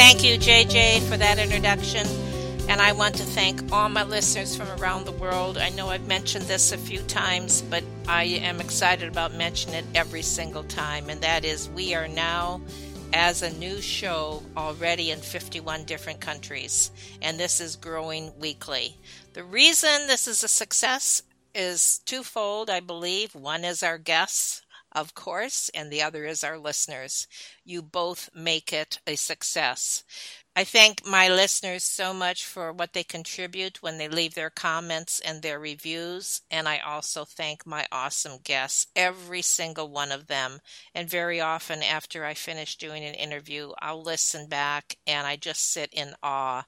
Thank you, JJ, for that introduction. And I want to thank all my listeners from around the world. I know I've mentioned this a few times, but I am excited about mentioning it every single time. And that is, we are now, as a new show, already in 51 different countries. And this is growing weekly. The reason this is a success is twofold, I believe. One is our guests of course, and the other is our listeners. You both make it a success. I thank my listeners so much for what they contribute when they leave their comments and their reviews. And I also thank my awesome guests, every single one of them. And very often, after I finish doing an interview, I'll listen back and I just sit in awe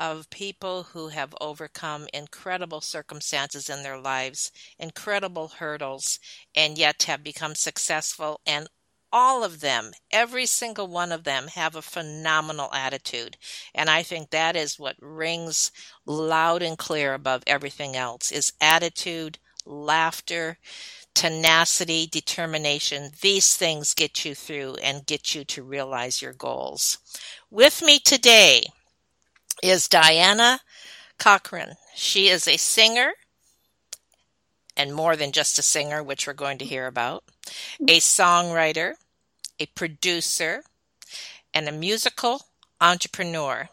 of people who have overcome incredible circumstances in their lives, incredible hurdles, and yet have become successful. And all of them, every single one of them, have a phenomenal attitude. And I think that is what rings loud and clear above everything else is attitude, laughter, tenacity, determination. These things get you through and get you to realize your goals. With me today is Diana Corcoran. She is a singer and more than just a singer, which we're going to hear about, a songwriter, a producer, and a musical entrepreneur.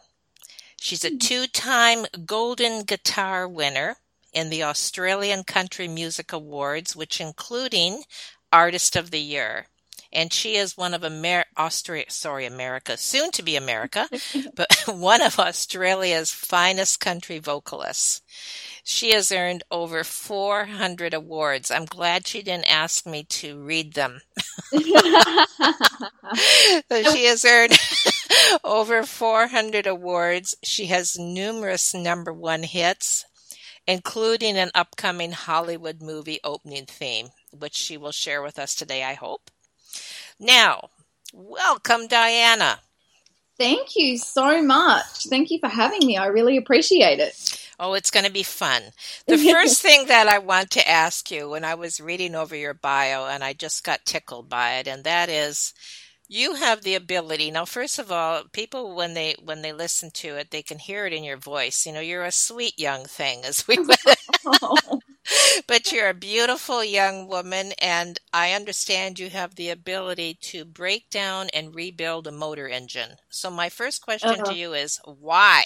She's a two time Golden Guitar winner in the Australian Country Music Awards, which including Artist of the Year and she is one of Amer- Austria, sorry, America, soon to be America, but one of Australia's finest country vocalists. She has earned over 400 awards. I'm glad she didn't ask me to read them. so she has earned over 400 awards. She has numerous number one hits, including an upcoming Hollywood movie opening theme, which she will share with us today, I hope. Now, welcome, Diana. Thank you so much. Thank you for having me. I really appreciate it. Oh, it's going to be fun. The first thing that I want to ask you when I was reading over your bio, and I just got tickled by it, and that is you have the ability now first of all people when they when they listen to it they can hear it in your voice you know you're a sweet young thing as we but you're a beautiful young woman, and I understand you have the ability to break down and rebuild a motor engine. So, my first question uh-huh. to you is why?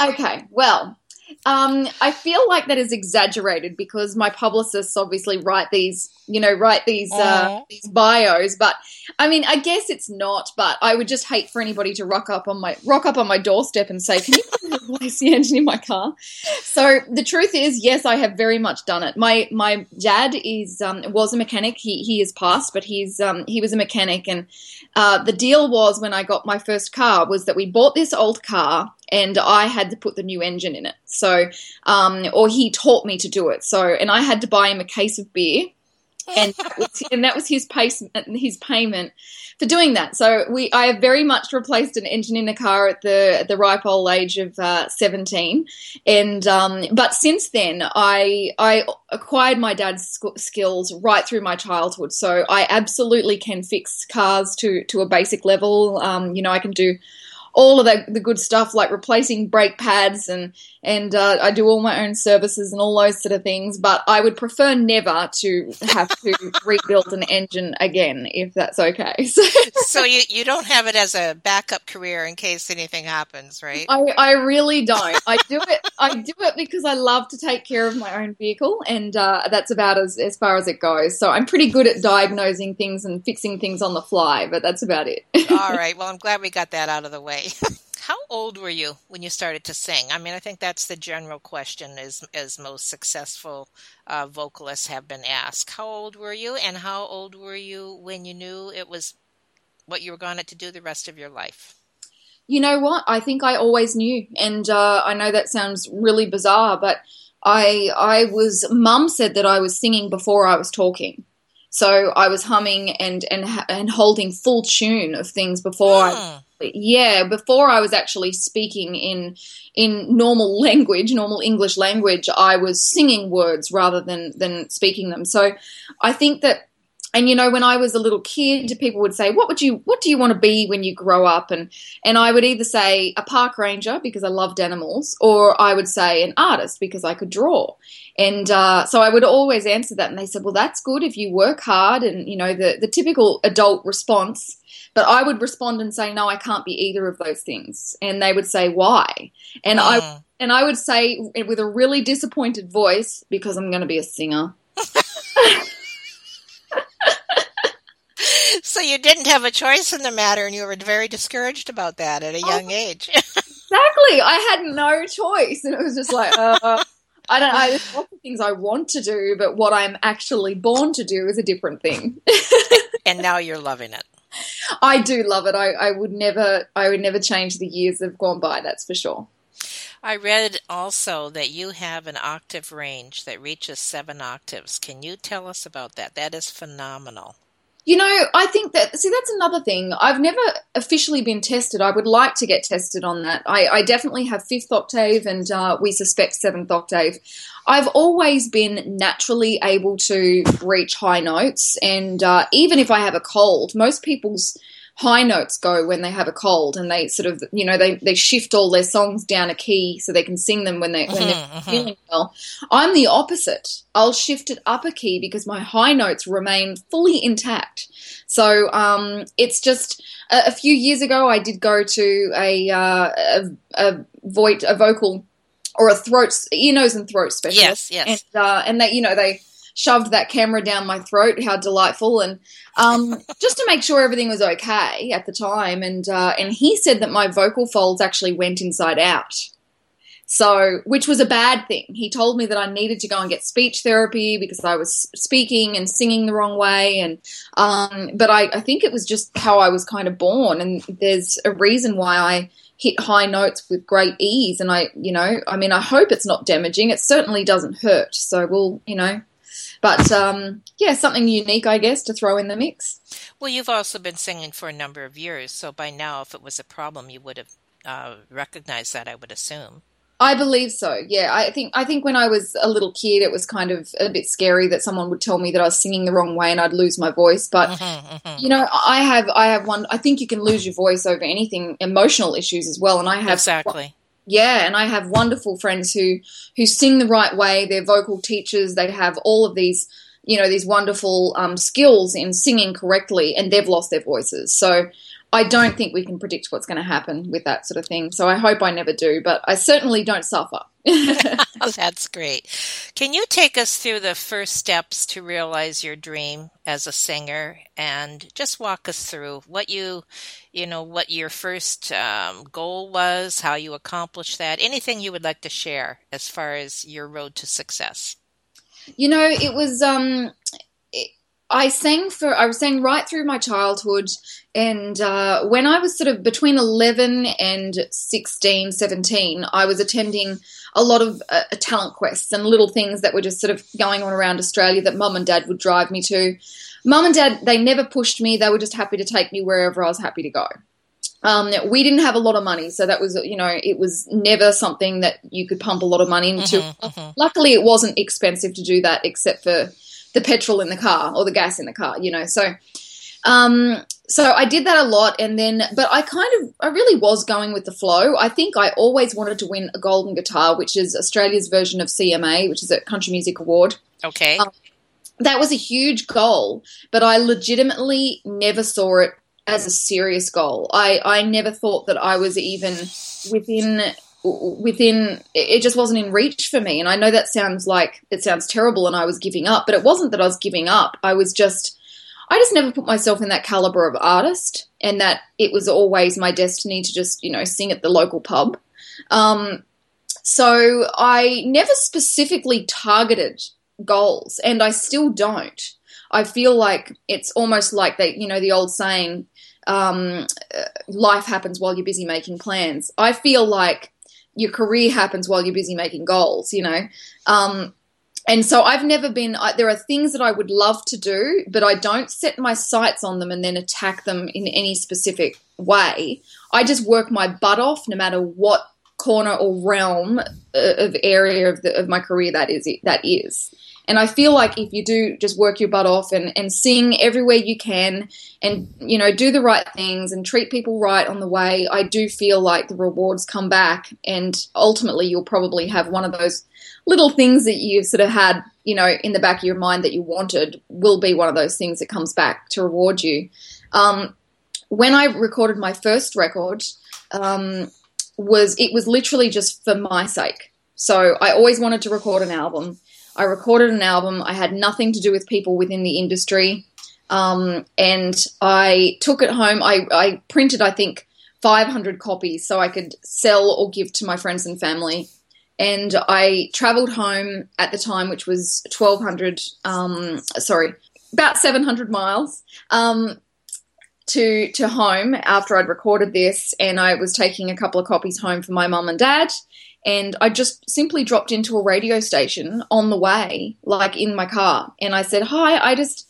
Okay, well, um, I feel like that is exaggerated because my publicists obviously write these, you know, write these uh, these bios. But I mean, I guess it's not. But I would just hate for anybody to rock up on my rock up on my doorstep and say, "Can you replace the engine in my car?" So the truth is, yes, I have very much done it. My my dad is um, was a mechanic. He he is passed, but he's um, he was a mechanic. And uh, the deal was when I got my first car was that we bought this old car and I had to put the new engine in it. So, um, or he taught me to do it. So, and I had to buy him a case of beer, and that was, and that was his pace, his payment for doing that. So we, I have very much replaced an engine in a car at the at the ripe old age of uh, seventeen, and um, but since then I I acquired my dad's skills right through my childhood. So I absolutely can fix cars to to a basic level. Um, you know, I can do all of the, the good stuff like replacing brake pads and and uh, I do all my own services and all those sort of things. But I would prefer never to have to rebuild an engine again, if that's okay. So, so you you don't have it as a backup career in case anything happens, right? I, I really don't. I do it. I do it because I love to take care of my own vehicle, and uh, that's about as as far as it goes. So I'm pretty good at diagnosing things and fixing things on the fly, but that's about it. all right. Well, I'm glad we got that out of the way. How old were you when you started to sing? I mean, I think that's the general question as as most successful uh, vocalists have been asked. How old were you, and how old were you when you knew it was what you were going to do the rest of your life? You know what? I think I always knew, and uh, I know that sounds really bizarre, but I I was. Mum said that I was singing before I was talking. So I was humming and and and holding full tune of things before I hmm yeah, before I was actually speaking in in normal language, normal English language, I was singing words rather than than speaking them. So I think that and you know when i was a little kid people would say what would you what do you want to be when you grow up and and i would either say a park ranger because i loved animals or i would say an artist because i could draw and uh, so i would always answer that and they said well that's good if you work hard and you know the the typical adult response but I would respond and say, no, I can't be either of those things. And they would say, why? And I mm. and I would say with a really disappointed voice, because I'm going to be a singer. so you didn't have a choice in the matter, and you were very discouraged about that at a oh, young age. exactly, I had no choice, and it was just like. Uh, I don't know. There's lots of things I want to do, but what I'm actually born to do is a different thing. and now you're loving it. I do love it. I, I would never I would never change the years that have gone by, that's for sure. I read also that you have an octave range that reaches seven octaves. Can you tell us about that? That is phenomenal. You know, I think that, see, that's another thing. I've never officially been tested. I would like to get tested on that. I, I definitely have fifth octave and uh, we suspect seventh octave. I've always been naturally able to reach high notes. And uh, even if I have a cold, most people's high notes go when they have a cold and they sort of you know they, they shift all their songs down a key so they can sing them when they when they're mm-hmm, mm-hmm. feeling well. I'm the opposite. I'll shift it up a key because my high notes remain fully intact. So um, it's just a, a, few years ago i did go to a uh, a, a, voice, a vocal or a throat ear nose and throat specialist. Yes yes. And, uh, and they you know they shoved that camera down my throat. How delightful! And um, just to make sure everything was okay at the time, and uh, and he said that my vocal folds actually went inside out. So, which was a bad thing. He told me that I needed to go and get speech therapy because I was speaking and singing the wrong way. And, um, but I, I think it was just how I was kind of born. And there's a reason why I hit high notes with great ease. And I, you know, I mean, I hope it's not damaging. It certainly doesn't hurt. So we'll, you know, but um, yeah, something unique, I guess, to throw in the mix. Well, you've also been singing for a number of years, so by now, if it was a problem, you would have uh, recognized that. I would assume. I believe so. Yeah, I think I think when I was a little kid, it was kind of a bit scary that someone would tell me that I was singing the wrong way and I'd lose my voice. But mm-hmm, mm-hmm. you know, I have I have one. I think you can lose your voice over anything, emotional issues as well. And I have exactly yeah, and I have wonderful friends who who sing the right way. They're vocal teachers. They have all of these, you know, these wonderful um, skills in singing correctly, and they've lost their voices. So I don't think we can predict what's going to happen with that sort of thing. So I hope I never do, but I certainly don't suffer. That's great. Can you take us through the first steps to realize your dream as a singer and just walk us through what you, you know, what your first um, goal was, how you accomplished that, anything you would like to share as far as your road to success? You know, it was, um, I sang for I was sang right through my childhood and uh, when I was sort of between 11 and 16 17 I was attending a lot of uh, talent quests and little things that were just sort of going on around Australia that mum and dad would drive me to mum and dad they never pushed me they were just happy to take me wherever I was happy to go um, we didn't have a lot of money, so that was, you know, it was never something that you could pump a lot of money into. Mm-hmm, mm-hmm. Luckily, it wasn't expensive to do that, except for the petrol in the car or the gas in the car, you know. So, um, so I did that a lot, and then, but I kind of, I really was going with the flow. I think I always wanted to win a golden guitar, which is Australia's version of CMA, which is a Country Music Award. Okay. Um, that was a huge goal, but I legitimately never saw it as a serious goal. I, I never thought that I was even within within it just wasn't in reach for me. And i know that sounds like it sounds terrible and i was giving up but it wasn't that i was giving up. I was just i just never put myself in that caliber of artist and that it was always my destiny to just you know sing at the local pub. Um, so i never specifically targeted goals and i still don't. I feel like it's almost like they you know the old saying um, life happens while you're busy making plans. I feel like your career happens while you're busy making goals, you know. Um, and so I've never been. I, there are things that I would love to do, but I don't set my sights on them and then attack them in any specific way. I just work my butt off, no matter what corner or realm uh, of area of, the, of my career that is. That is. And I feel like if you do just work your butt off and, and sing everywhere you can and, you know, do the right things and treat people right on the way, I do feel like the rewards come back. And ultimately, you'll probably have one of those little things that you've sort of had, you know, in the back of your mind that you wanted will be one of those things that comes back to reward you. Um, when I recorded my first record, um, was it was literally just for my sake. So I always wanted to record an album. I recorded an album. I had nothing to do with people within the industry. Um, and I took it home. I, I printed, I think, 500 copies so I could sell or give to my friends and family. And I traveled home at the time, which was 1,200, um, sorry, about 700 miles um, to to home after I'd recorded this, and I was taking a couple of copies home for my mum and dad, and I just simply dropped into a radio station on the way, like in my car, and I said, "Hi, I just."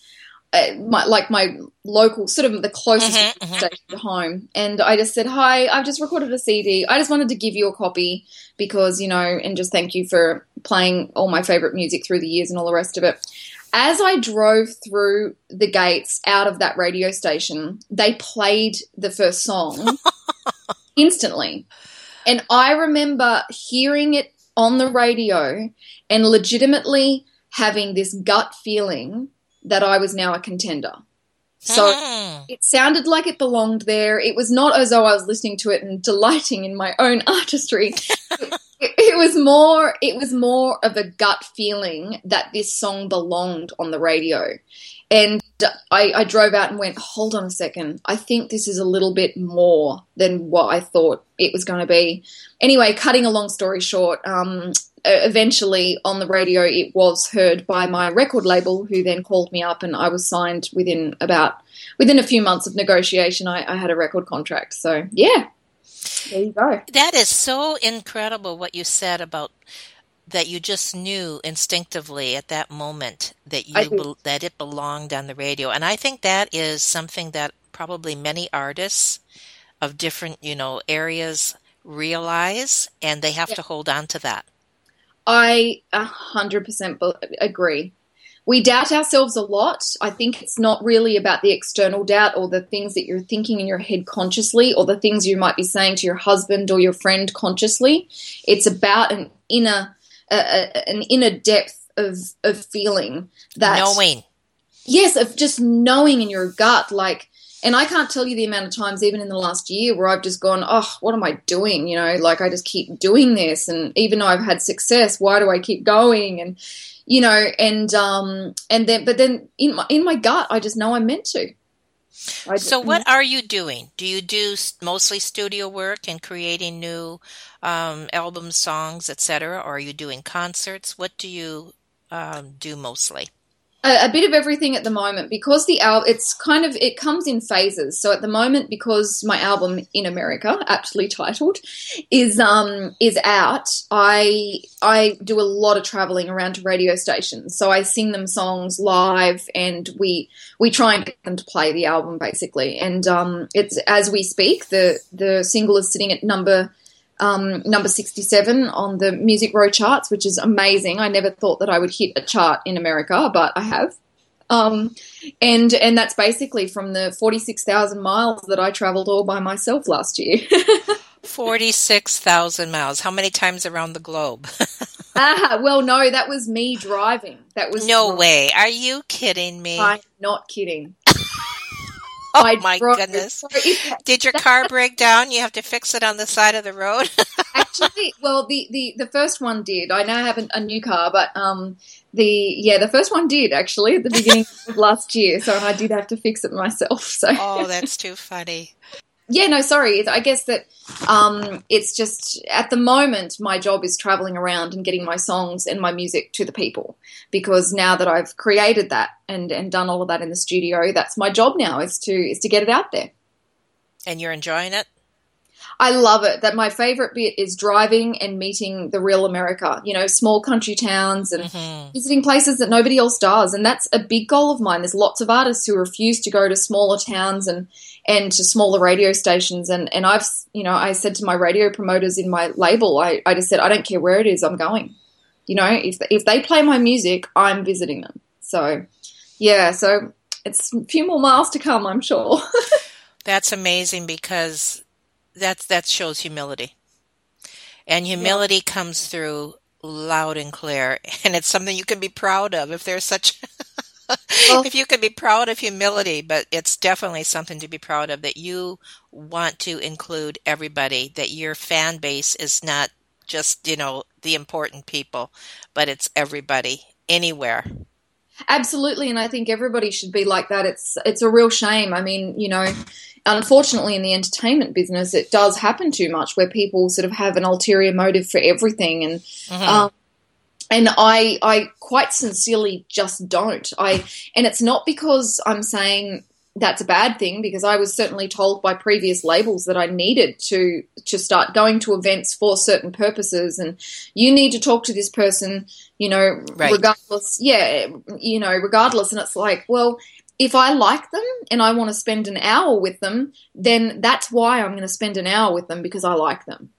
Uh, my, like my local, sort of the closest mm-hmm, mm-hmm. station to home, and I just said, "Hi, I've just recorded a CD. I just wanted to give you a copy because you know, and just thank you for playing all my favorite music through the years and all the rest of it." As I drove through the gates out of that radio station, they played the first song instantly. And I remember hearing it on the radio and legitimately having this gut feeling that I was now a contender. So mm. it sounded like it belonged there. It was not as though I was listening to it and delighting in my own artistry. it, was more it was more of a gut feeling that this song belonged on the radio. And I, I, drove out and went, hold on a second. I think this is a little bit more than what I thought it was going to be. Anyway, cutting a long story short, um, eventually on the radio it was heard by my record label, who then called me up, and I was signed within about within a few months of negotiation. I, I had a record contract. So yeah, there you go. That is so incredible what you said about that you just knew instinctively at that moment that you be- that it belonged on the radio and i think that is something that probably many artists of different you know areas realize and they have yeah. to hold on to that i 100% agree we doubt ourselves a lot. I think it's not really about the external doubt or the things that you're thinking in your head consciously or the things you might be saying to your husband or your friend consciously. It's about an inner a, an inner depth of of feeling that knowing. Yes, of just knowing in your gut, like. And I can't tell you the amount of times, even in the last year, where I've just gone, oh, what am I doing? You know, like I just keep doing this. And even though I've had success, why do I keep going? And, you know, and, um, and then, but then in my, in my gut, I just know I'm meant to. I so, what are you doing? Do you do mostly studio work and creating new um, albums, songs, etc., or are you doing concerts? What do you um, do mostly? A, a, bit of everything at the moment because the album it's kind of it comes in phases. So at the moment because my album in america aptly titled is um is out i i do a lot of traveling around to radio stations. So i sing them songs live and we we try and get them to play the album basically. And um it's as we speak the the single is sitting at number um, number 67 on the Music Row charts, which is amazing. I never thought that I would hit a chart in America, but I have. Um, and and that's basically from the forty six thousand miles that I travelled all by myself last year. forty six thousand miles. How many times around the globe? ah, well, no, that was me driving. That was no driving. way. Are you kidding me? I'm not kidding. Oh my goodness! Did your car break down? You have to fix it on the side of the road. Actually, well, the, the the first one did. I now have a new car, but um, the yeah, the first one did actually at the beginning of last year. So I did have to fix it myself. So oh, that's too funny yeah, no, sorry. I guess that um, it's just at the moment my job is traveling around and getting my songs and my music to the people because now that I've created that and and done all of that in the studio, that's my job now is to is to get it out there. And you're enjoying it? I love it. That my favorite bit is driving and meeting the real America. You know, small country towns and mm-hmm. visiting places that nobody else does. And that's a big goal of mine. There's lots of artists who refuse to go to smaller towns and and to smaller radio stations. And and I've you know I said to my radio promoters in my label, I, I just said I don't care where it is, I'm going. You know, if if they play my music, I'm visiting them. So yeah, so it's a few more miles to come, I'm sure. That's amazing because that's that shows humility. And humility yeah. comes through loud and clear and it's something you can be proud of if there's such well, if you can be proud of humility but it's definitely something to be proud of that you want to include everybody that your fan base is not just you know the important people but it's everybody anywhere. Absolutely and i think everybody should be like that. It's it's a real shame. I mean you know unfortunately in the entertainment business it does happen too much where people sort of have an ulterior motive for everything and mm-hmm. um, and I I quite sincerely just don't I and it's not because I'm saying that's a bad thing because I was certainly told by previous labels that I needed to to start going to events for certain purposes and you need to talk to this person you know right. regardless yeah you know regardless and it's like well if I like them and I want to spend an hour with them, then that's why I'm going to spend an hour with them because I like them.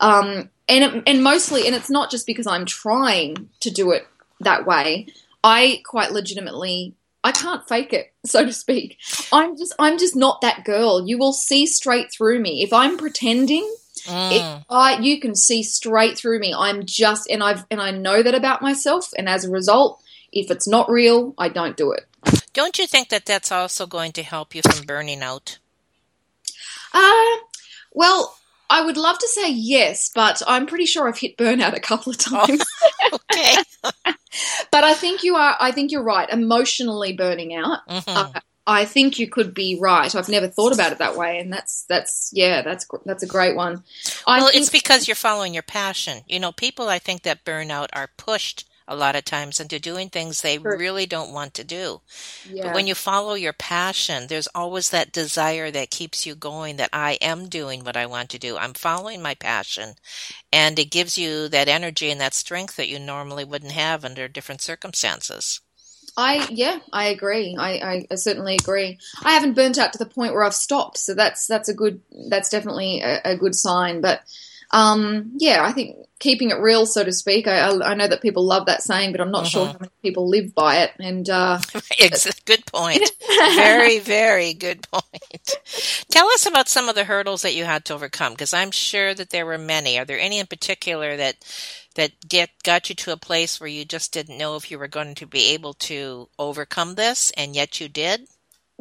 Um, and it, and mostly, and it's not just because I'm trying to do it that way. I quite legitimately, I can't fake it, so to speak. I'm just, I'm just not that girl. You will see straight through me if I'm pretending. Mm. I, you can see straight through me. I'm just, and I've, and I know that about myself. And as a result, if it's not real, I don't do it. Don't you think that that's also going to help you from burning out? Uh, well, I would love to say yes, but I'm pretty sure I've hit burnout a couple of oh, times. Oh, okay. but I think you are. I think you're right. Emotionally burning out. Mm-hmm. Uh, I think you could be right. I've never thought about it that way, and that's that's yeah, that's that's a great one. I well, think- it's because you're following your passion. You know, people I think that burn out are pushed a lot of times into doing things they sure. really don't want to do. Yeah. But when you follow your passion, there's always that desire that keeps you going that I am doing what I want to do. I'm following my passion. And it gives you that energy and that strength that you normally wouldn't have under different circumstances. I yeah, I agree. I, I, certainly agree. I haven't burnt out to the point where I've stopped, so that's that's a good that's definitely a, a good sign. But um, yeah, I think keeping it real, so to speak. I, I, know that people love that saying, but I'm not sure mm-hmm. how many people live by it. And uh, it's a good point. very, very good point. Tell us about some of the hurdles that you had to overcome, because I'm sure that there were many. Are there any in particular that that get got you to a place where you just didn't know if you were going to be able to overcome this, and yet you did?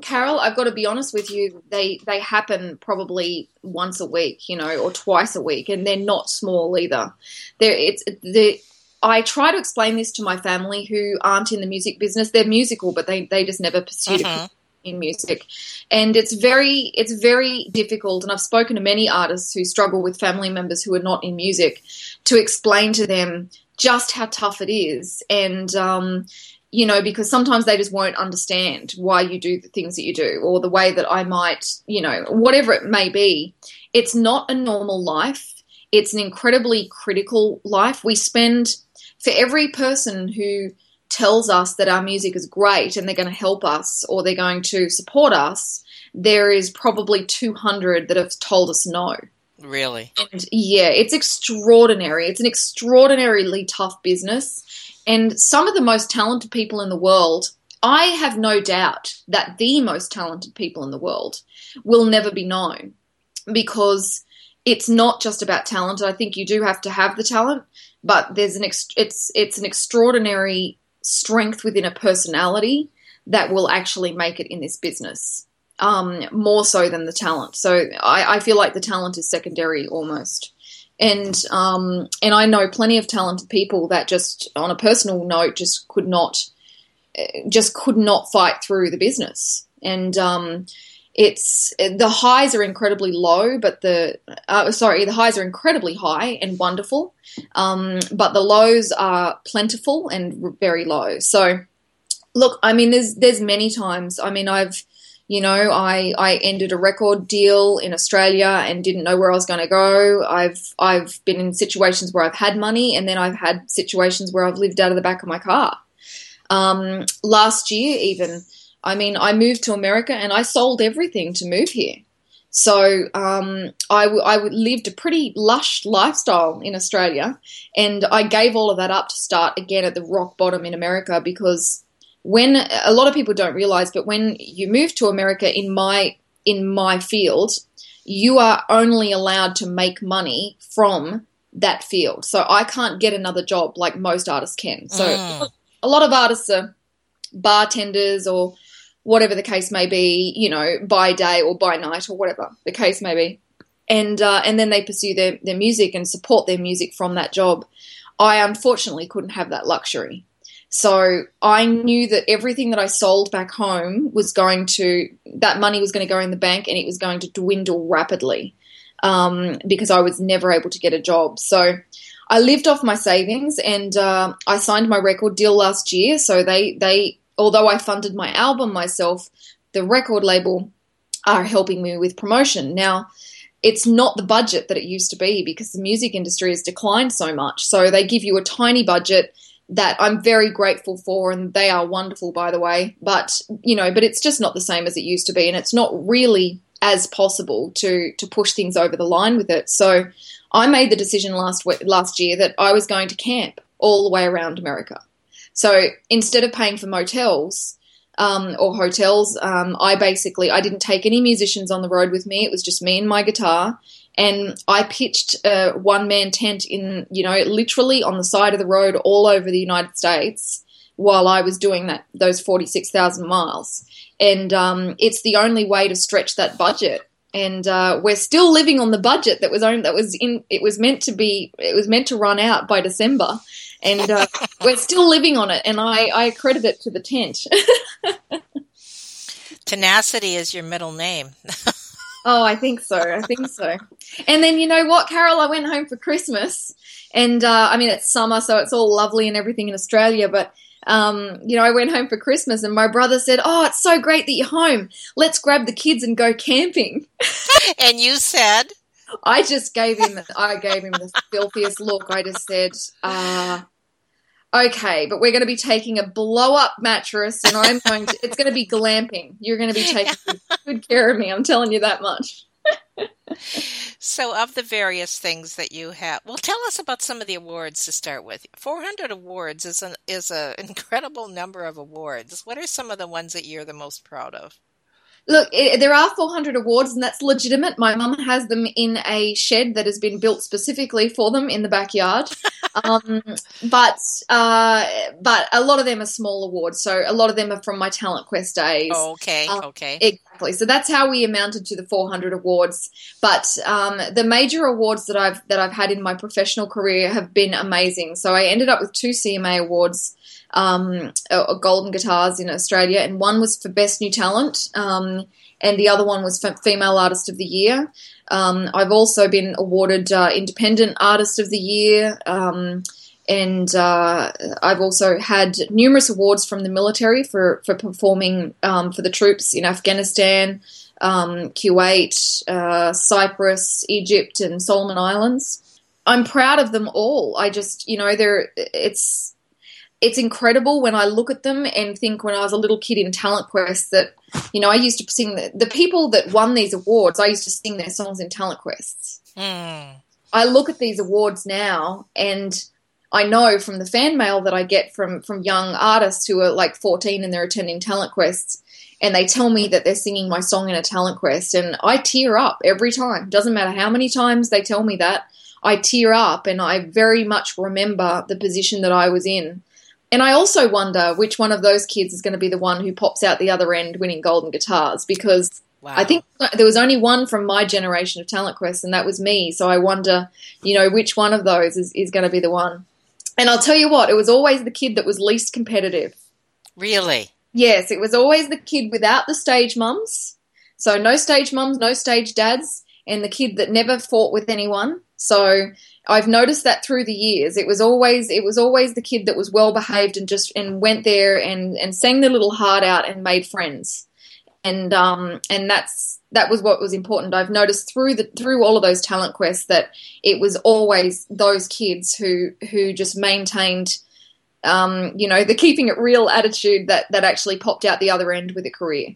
Carol, I've got to be honest with you. They they happen probably once a week, you know, or twice a week, and they're not small either. They're it's the. I try to explain this to my family who aren't in the music business. They're musical, but they they just never pursued it in music, and it's very it's very difficult. And I've spoken to many artists who struggle with family members who are not in music to explain to them just how tough it is and um, you know, because sometimes they just won't understand why you do the things that you do or the way that I might, you know, whatever it may be. It's not a normal life. It's an incredibly critical life. We spend, for every person who tells us that our music is great and they're going to help us or they're going to support us, there is probably 200 that have told us no. Really? And yeah, it's extraordinary. It's an extraordinarily tough business. And some of the most talented people in the world I have no doubt that the most talented people in the world will never be known because it's not just about talent. I think you do have to have the talent, but there's an ex- it's it's an extraordinary strength within a personality that will actually make it in this business um, more so than the talent. So I, I, feel like the talent is secondary almost. And um, and I know plenty of talented people that just on a personal note just could not just could not fight through the business. And um, it's the highs are incredibly low, but the uh, sorry, the highs are incredibly high and wonderful, um, but the lows are plentiful and very low. So, look, I mean, there's there's many times. I mean, I've you know, I, I ended a record deal in Australia and didn't know where I was going to go. I've I've been in situations where I've had money, and then I've had situations where I've lived out of the back of my car. Um, last year, even, I mean, I moved to America and I sold everything to move here. So um, I, w- I lived a pretty lush lifestyle in Australia, and I gave all of that up to start again at the rock bottom in America because when a lot of people don't realize, but when you move to America in my in my field, you are only allowed to make money from that field. So I can't get another job like most artists can. So mm a lot of artists are bartenders or whatever the case may be, you know, by day or by night or whatever the case may be. And uh, and then they pursue their, their music and support their music from that job. I unfortunately couldn't have that luxury. So I knew that everything that I sold back home was going to, that money was going to go in the bank and it was going to dwindle rapidly um, because I was never able to get a job. So I lived off my savings, and uh, I signed my record deal last year. So they they although I funded my album myself, the record label are helping me with promotion now. It's not the budget that it used to be because the music industry has declined so much. So they give you a tiny budget that I'm very grateful for, and they are wonderful, by the way. But you know, but it's just not the same as it used to be, and it's not really as possible to to push things over the line with it. So I made the decision last last year that I was going to camp all the way around America. So instead of paying for motels um, or hotels, um, I basically I didn't take any musicians on the road with me. It was just me and my guitar, and I pitched a one man tent in you know literally on the side of the road all over the United States while I was doing that those forty six thousand miles. And um, it's the only way to stretch that budget and uh, we're still living on the budget that was owned, that was in it was meant to be it was meant to run out by December, and uh, we're still living on it. And I, I credit it to the tent. Tenacity is your middle name. oh, I think so. I think so. And then you know what, Carol? I went home for Christmas, and uh, I mean it's summer, so it's all lovely and everything in Australia, but um, you know, I went home for Christmas and my brother said, Oh, it's so great that you're home. Let's grab the kids and go camping. and you said? I just gave him, I gave him the filthiest look. I just said, uh, okay, but we're going to be taking a blow up mattress and I'm going to, it's going to be glamping. You're going to be taking good care of me. I'm telling you that much so, of the various things that you have, well, tell us about some of the awards to start with. 400 awards is an is an incredible number of awards. What are some of the ones that you're the most proud of? Look, it, there are 400 awards, and that's legitimate. My mum has them in a shed that has been built specifically for them in the backyard. um, but uh, but a lot of them are small awards, so a lot of them are from my Talent Quest days. Oh, okay, um, okay, exactly. So that's how we amounted to the 400 awards. But um, the major awards that I've that I've had in my professional career have been amazing. So I ended up with two CMA awards um, uh, golden guitars in Australia, and one was for Best New Talent, um, and the other one was for Female Artist of the Year. Um, I've also been awarded uh, Independent Artist of the Year, um, and uh, I've also had numerous awards from the military for, for performing um, for the troops in Afghanistan, um, Kuwait, uh, Cyprus, Egypt, and Solomon Islands. I'm proud of them all. I just, you know, there it's it's incredible when I look at them and think when I was a little kid in Talent Quest that, you know, I used to sing the, the people that won these awards, I used to sing their songs in Talent Quests. Mm. I look at these awards now and I know from the fan mail that I get from from young artists who are like 14 and they're attending talent quests and they tell me that they're singing my song in a talent quest and I tear up every time. Doesn't matter how many times they tell me that. I tear up and I very much remember the position that I was in. And I also wonder which one of those kids is going to be the one who pops out the other end winning golden guitars because wow. I think there was only one from my generation of Talent Quest and that was me. So I wonder, you know, which one of those is, is going to be the one. And I'll tell you what, it was always the kid that was least competitive. Really? Yes, it was always the kid without the stage mums. So no stage mums, no stage dads, and the kid that never fought with anyone. So I've noticed that through the years. It was always it was always the kid that was well behaved and just and went there and and sang their little heart out and made friends. And um and that's that was what was important. I've noticed through the through all of those talent quests that it was always those kids who who just maintained um, you know, the keeping it real attitude that that actually popped out the other end with a career.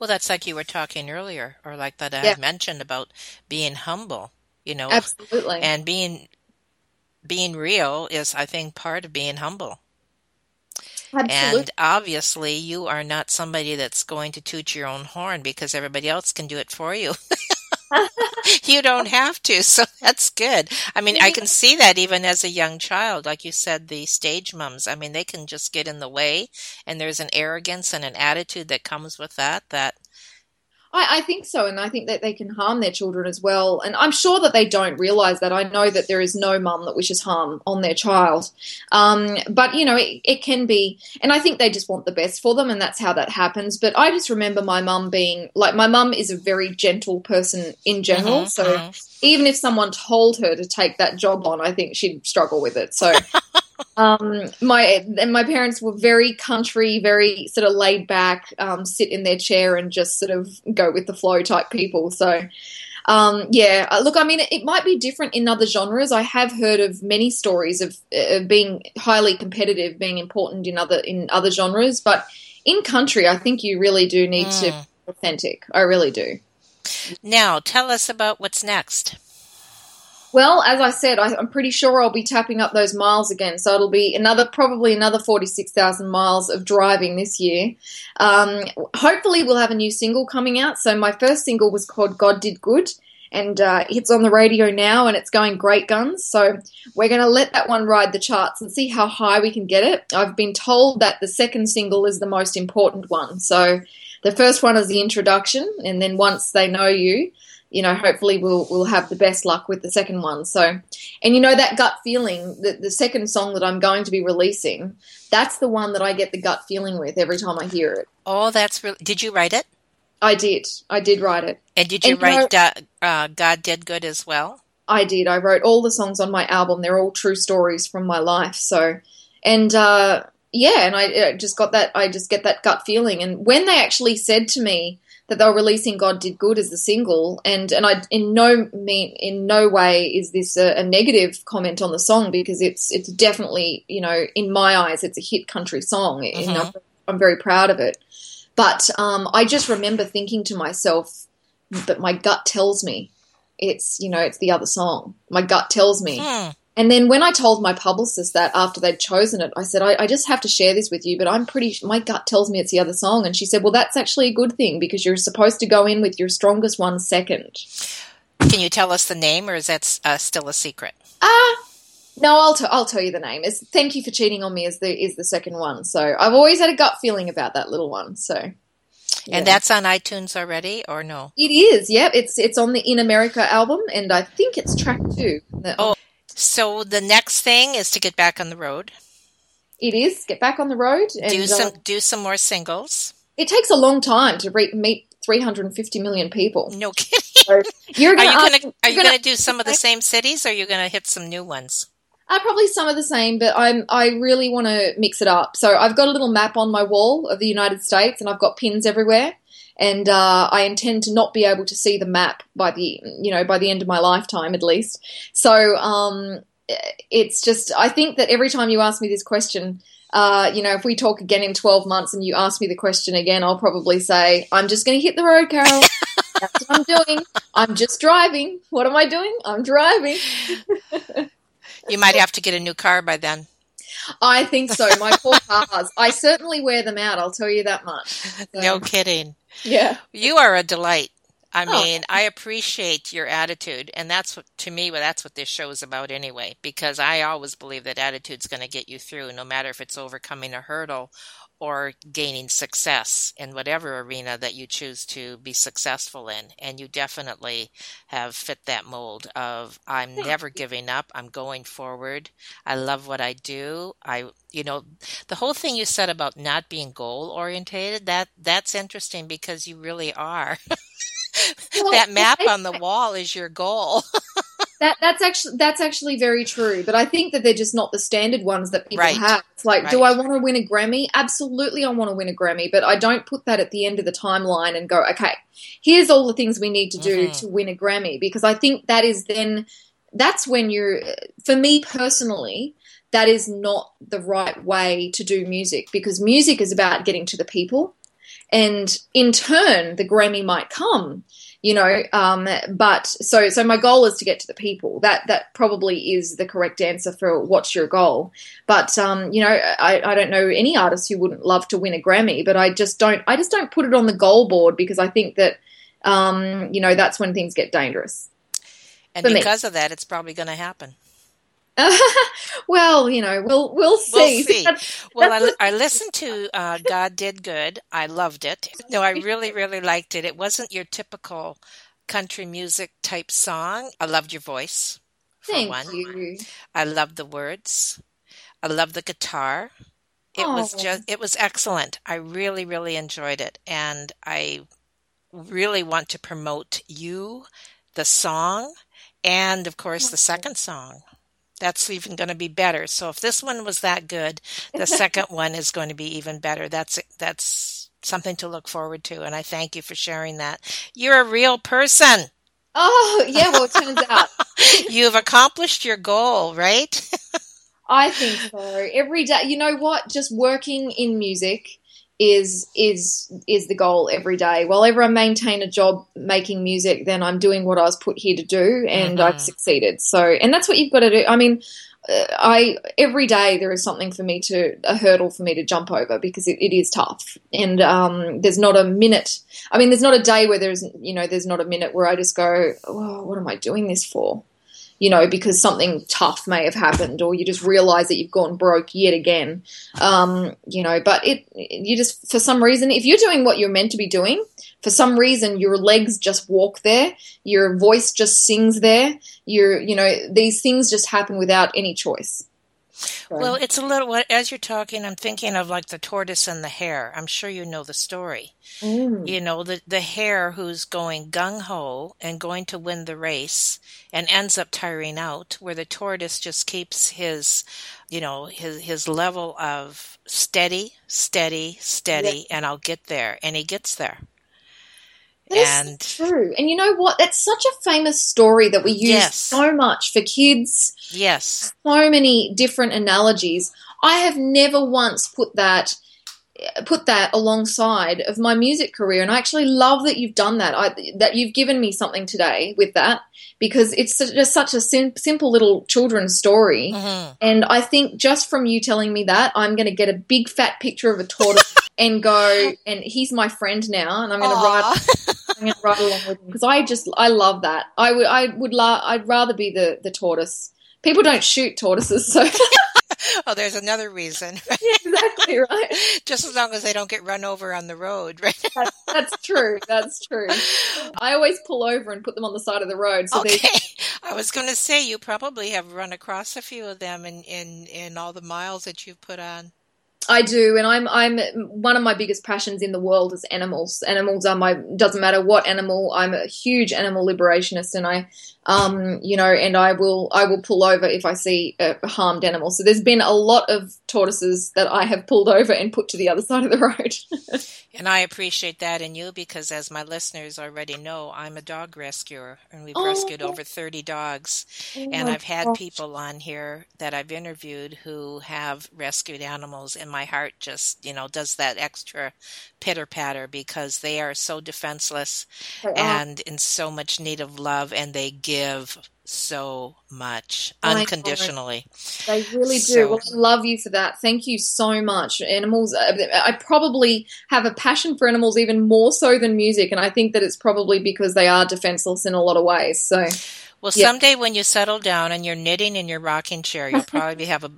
Well, that's like you were talking earlier, or like that I yeah. mentioned about being humble. You know, absolutely, and being being real is, I think, part of being humble. Absolutely. And obviously, you are not somebody that's going to toot your own horn because everybody else can do it for you. you don't have to, so that's good. I mean, I can see that even as a young child, like you said, the stage mums. I mean, they can just get in the way, and there's an arrogance and an attitude that comes with that that I, I, think so, and I think that they can harm their children as well. And I'm sure that they don't realize that. I know that there is no mum that wishes harm on their child, um, but you know it, it, can be. And I think they just want the best for them, and that's how that happens. But I just remember my mum being like, my mum is a very gentle person in general, mm-hmm, so. Mm-hmm. Even if someone told her to take that job on, I think she'd struggle with it. So Um, my and my parents were very country, very sort of laid back, um, sit in their chair and just sort of go with the flow type people. So, um, yeah, uh, look, I mean, it, might be different in other genres. I have heard of many stories of, uh, being highly competitive being important in other in other genres, but in country, I think you really do need mm. to be authentic. I really do. Now, tell us about what's next. Well, as I said, I, am pretty sure I'll be tapping up those miles again. So it'll be another, probably another 46,000 miles of driving this year. Um, hopefully, we'll have a new single coming out. So my first single was called God Did Good. And uh, it's on the radio now and it's going great guns. So we're going to let that one ride the charts and see how high we can get it. I've been told that the second single is the most important one. So the first one is the introduction. And then once they know you, you know, hopefully we'll we'll have the best luck with the second one. So, and you know that gut feeling, that the second song that I'm going to be releasing, that's the one that I get the gut feeling with every time I hear it. Oh, that's really. Did you write it? I did. I did write it. And did you and, write you know, uh, God Did Good as well? I did. I wrote all the songs on my album. They're all true stories from my life. So, and uh, yeah, and I, I just got that. I just get that gut feeling. And when they actually said to me that they were releasing God Did Good as the single, and and I in no mean in no way is this a, a, negative comment on the song because it's it's definitely you know in my eyes it's a hit country song. Mm-hmm. I'm, I'm, very proud of it, but um, I just remember thinking to myself, but my gut tells me it's you know it's the other song. My gut tells me. Hmm. And then when I told my publicist that after they'd chosen it, I said, I, I, just have to share this with you, but I'm pretty, my gut tells me it's the other song. And she said, Well, that's actually a good thing because you're supposed to go in with your strongest one second. Can you tell us the name or is that uh, still a secret? Ah. Uh, no, I'll, t- I'll tell you the name. It's Thank You for Cheating on Me is the is the second one. So I've always had a gut feeling about that little one. So yeah. And that's on iTunes already, or no? It is. Yep, it's it's on the In America album, and I think it's track two. Oh, so the next thing is to get back on the road. It is get back on the road and do some uh, do some more singles. It takes a long time to re- meet 350 million people. No kidding. So you're gonna, are you going to are you going to do some of the same cities, or are you going to hit some new ones? Uh, probably some of the same, but I'm I really want to mix it up. So I've got a little map on my wall of the United States, and I've got pins everywhere and uh, I intend to not be able to see the map by the you know by the end of my lifetime at least. So um, it's just I think that every time you ask me this question. Uh, you know, if we talk again in 12 months and you ask me the question again, I'll probably say, I'm just going to hit the road, Carol. That's what I'm doing. I'm just driving. What am I doing? I'm driving. you might have to get a new car by then. I think so. My poor cars. I certainly wear them out. I'll tell you that much. So, No kidding. Yeah. You are a delight. I Oh. mean, I appreciate your attitude, and that's what to me. Well, that's what this show is about, anyway. Because I always believe that attitude's going to get you through, no matter if it's overcoming a hurdle or gaining success in whatever arena that you choose to be successful in. And you definitely have fit that mold of I'm never giving up. I'm going forward. I love what I do. I, you know, the whole thing you said about not being goal orientated, that that's interesting because you really are. Well, that map on the wall is your goal. That that's actually that's actually very true, but I think that they're just not the standard ones that people Right. have. It's like, do I want to win a Grammy? Absolutely, I want to win a Grammy, but I don't put that at the end of the timeline and go, okay, here's all the things we need to do Mhm. to win a Grammy, because I think that is then that's when you're, for me personally, that is not the right way to do music because music is about getting to the people, and in turn, the Grammy might come you know um, but so so my goal is to get to the people that that probably is the correct answer for what's your goal but um, you know I, I don't know any artist who wouldn't love to win a grammy but i just don't i just don't put it on the goal board because i think that um, you know that's when things get dangerous And For me. because of that, it's probably going to happen. well you know we'll we'll see, We'll see. That's- Well, I, that's I listened to uh, God Did Good. I loved it. No, I really, really liked it. It wasn't your typical country music type song. I loved your voice, for thank one. you I loved the words. I loved the guitar. It was just, it was excellent. I really, really enjoyed it. And I really want to promote you, the song, and of course the second song. That's even going to be better. So if this one was that good, the second one is going to be even better. That's that's something to look forward to. And I thank you for sharing that. You're a real person. oh yeah well it turns out You've accomplished your goal, right? I think so. Every day, you know what? Just working in music is is is the goal every day. While ever I maintain a job making music, then I'm doing what I was put here to do, and Mhm. I've succeeded. So, and that's what you've got to do. I mean, uh, I every day there is something for me to a hurdle for me to jump over because it, it is tough, and um, there's not a minute. I mean, there's not a day where there's you know there's not a minute where I just go, oh, what am I doing this for? You know, because something tough may have happened, or you just realize that you've gone broke yet again. Um, you know, but it, you just, for some reason, if you're doing what you're meant to be doing, for some reason, your legs just walk there, your voice just sings there, your, you know, these things just happen without any choice. Well, it's a little, as you're talking, I'm thinking of like the tortoise and the hare. I'm sure you know the story. Mm. You know, the, the hare who's going gung ho and going to win the race and ends up tiring out, where the tortoise just keeps his, you know, his, his level of steady, steady, steady, and I'll get there. And he gets there. That and true. And you know what? That's such a famous story that we use Yes. so much for kids. yes, so many different analogies. I have never once put that put that alongside of my music career and I actually love that you've done that. I that you've given me something today with that because it's just such a sim- simple little children's story. hmm And I think just from you telling me that, I'm going to get a big fat picture of a tortoise and go and he's my friend now and I'm going to ride I'm going to ride along with him because I just I love that. I would I would la- I'd rather be the the tortoise. People don't shoot tortoises, so oh, there's another reason. exactly right. Just as long as they don't get run over on the road, right? That's, that's true. That's true. I always pull over and put them on the side of the road. So they Okay. I was going to say you probably have run across a few of them in, in, in all the miles that you've put on. I do, and I'm I'm one of my biggest passions in the world is animals. Animals are my doesn't matter what animal. I'm a huge animal liberationist, and I, um, you know, and I will I will pull over if I see a harmed animal. So there's been a lot of tortoises that I have pulled over and put to the other side of the road. And I appreciate that in you because, as my listeners already know, I'm a dog rescuer and we've Oh. rescued over 30 dogs. and I've had gosh. people on here that I've interviewed who have rescued animals, and my heart just, you know, does that extra pitter patter because they are so defenseless They are. and in so much need of love, and they give so much unconditionally. They really do. So, well, I love you for that. Thank you so much. Animals, uh, I probably have a passion for animals even more so than music, and I think that it's probably because they are defenseless in a lot of ways. So. Well, someday when you settle down and you're knitting in your rocking chair, you'll probably have a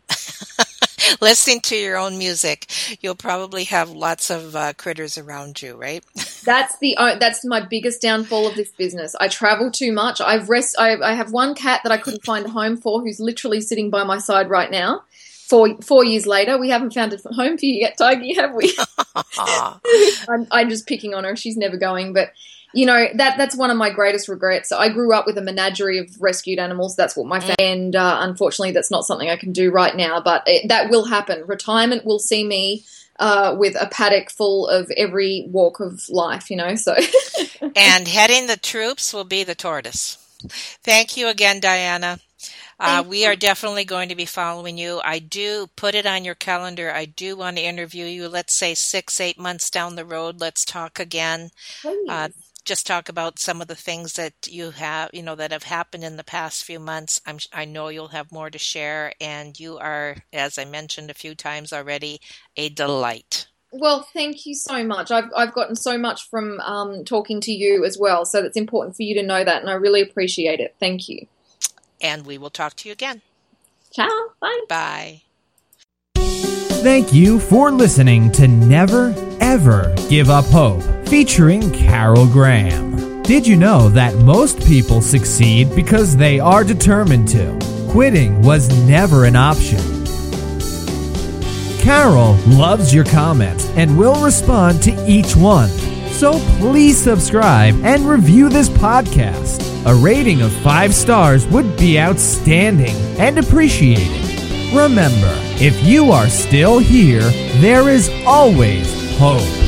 listening to your own music, you'll probably have lots of uh, critters around you, right? that's the uh, that's my biggest downfall of this business. I travel too much. I've rest. I, I have one cat that I couldn't find a home for, who's literally sitting by my side right now. Four, four years later, we haven't found a home for you yet, Tiger, have we? I'm, I'm just picking on her. She's never going, but you know that that's one of my greatest regrets. I grew up with a menagerie of rescued animals. That's what my mm. and uh, unfortunately, that's not something I can do right now. But it, that will happen. Retirement will see me uh, with a paddock full of every walk of life. You know, so and heading the troops will be the tortoise. Thank you again, Diana. Uh, we are definitely going to be following you. I do put it on your calendar. I do want to interview you. Let's say six, eight months down the road. Let's talk again. Uh, just talk about some of the things that you have, you know, that have happened in the past few months. I'm, I know you'll have more to share, and you are, as I mentioned a few times already, a delight. Well, thank you so much. I've I've gotten so much from um, talking to you as well, so it's important for you to know that, and I really appreciate it. Thank you. And we will talk to you again. Ciao. Bye. Bye. Thank you for listening to Never Ever Give Up Hope, featuring Carol Graham. Did you know that most people succeed because they are determined to? Quitting was never an option. Carol loves your comments and will respond to each one. So please subscribe and review this podcast. A rating of five stars would be outstanding and appreciated. Remember, if you are still here, there is always hope.